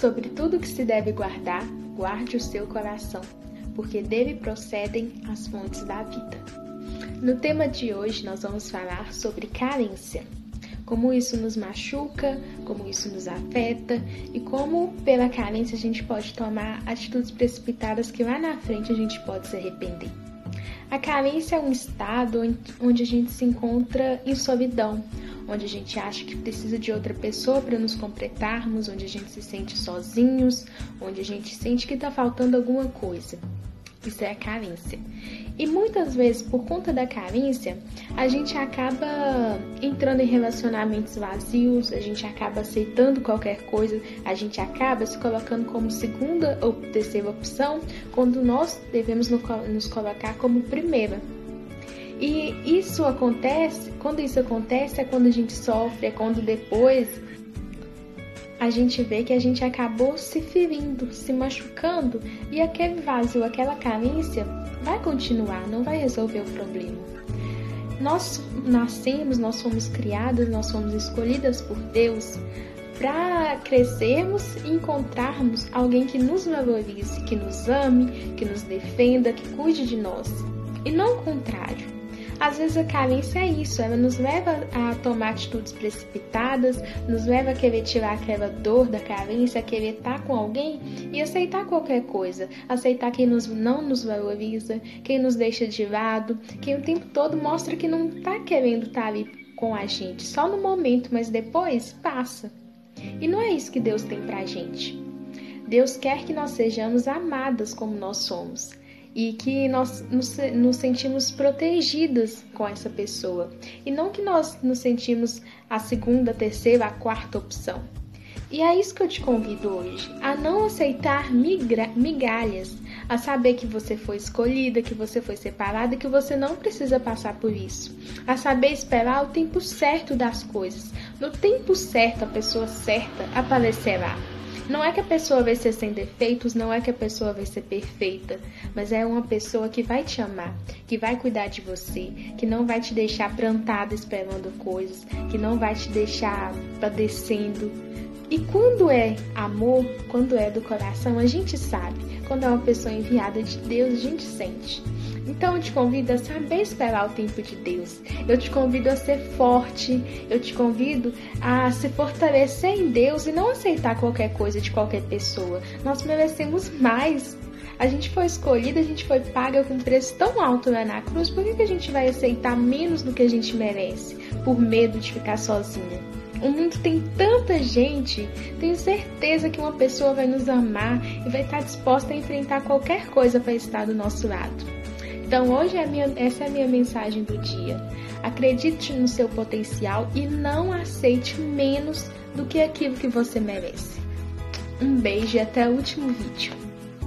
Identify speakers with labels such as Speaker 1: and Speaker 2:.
Speaker 1: Sobre tudo que se deve guardar, guarde o seu coração, porque dele procedem as fontes da vida. No tema de hoje, nós vamos falar sobre carência. Como isso nos machuca, como isso nos afeta e como, pela carência, a gente pode tomar atitudes precipitadas que lá na frente a gente pode se arrepender. A carência é um estado onde a gente se encontra em solidão, onde a gente acha que precisa de outra pessoa para nos completarmos, onde a gente se sente sozinhos, onde a gente sente que está faltando alguma coisa. Isso é a carência. E muitas vezes, por conta da carência, a gente acaba entrando em relacionamentos vazios, a gente acaba aceitando qualquer coisa, a gente acaba se colocando como segunda ou terceira opção, quando nós devemos nos colocar como primeira. E isso acontece, quando isso acontece, é quando a gente sofre, é quando depois a gente vê que a gente acabou se ferindo, se machucando e aquele vazio, aquela carência vai continuar, não vai resolver o problema. Nós nascemos, nós fomos criadas, nós fomos escolhidas por Deus para crescermos e encontrarmos alguém que nos valorize, que nos ame, que nos defenda, que cuide de nós. E não o contrário. Às vezes a carência é isso, ela nos leva a tomar atitudes precipitadas, nos leva a querer tirar aquela dor da carência, a querer estar com alguém e aceitar qualquer coisa, aceitar quem nos, não nos valoriza, quem nos deixa de lado, quem o tempo todo mostra que não está querendo estar ali com a gente, só no momento, mas depois passa. E não é isso que Deus tem pra gente. Deus quer que nós sejamos amadas como nós somos e que nós nos, nos sentimos protegidas com essa pessoa e não que nós nos sentimos a segunda, a terceira, a quarta opção. E é isso que eu te convido hoje, a não aceitar migalhas, a saber que você foi escolhida, que você foi separada que você não precisa passar por isso, a saber esperar o tempo certo das coisas. No tempo certo, a pessoa certa aparecerá. Não é que a pessoa vai ser sem defeitos, não é que a pessoa vai ser perfeita, mas é uma pessoa que vai te amar, que vai cuidar de você, que não vai te deixar plantada esperando coisas, que não vai te deixar padecendo. E quando é amor, quando é do coração, a gente sabe. Quando é uma pessoa enviada de Deus, a gente sente. Então eu te convido a saber esperar o tempo de Deus. Eu te convido a ser forte. Eu te convido a se fortalecer em Deus e não aceitar qualquer coisa de qualquer pessoa. Nós merecemos mais. A gente foi escolhida, a gente foi paga com um preço tão alto lá na cruz. Por que, que a gente vai aceitar menos do que a gente merece? Por medo de ficar sozinha. O mundo tem tanta gente, tenho certeza que uma pessoa vai nos amar e vai estar disposta a enfrentar qualquer coisa para estar do nosso lado. Então hoje é minha, essa é a minha mensagem do dia. Acredite no seu potencial e não aceite menos do que aquilo que você merece. Um beijo e até o último vídeo.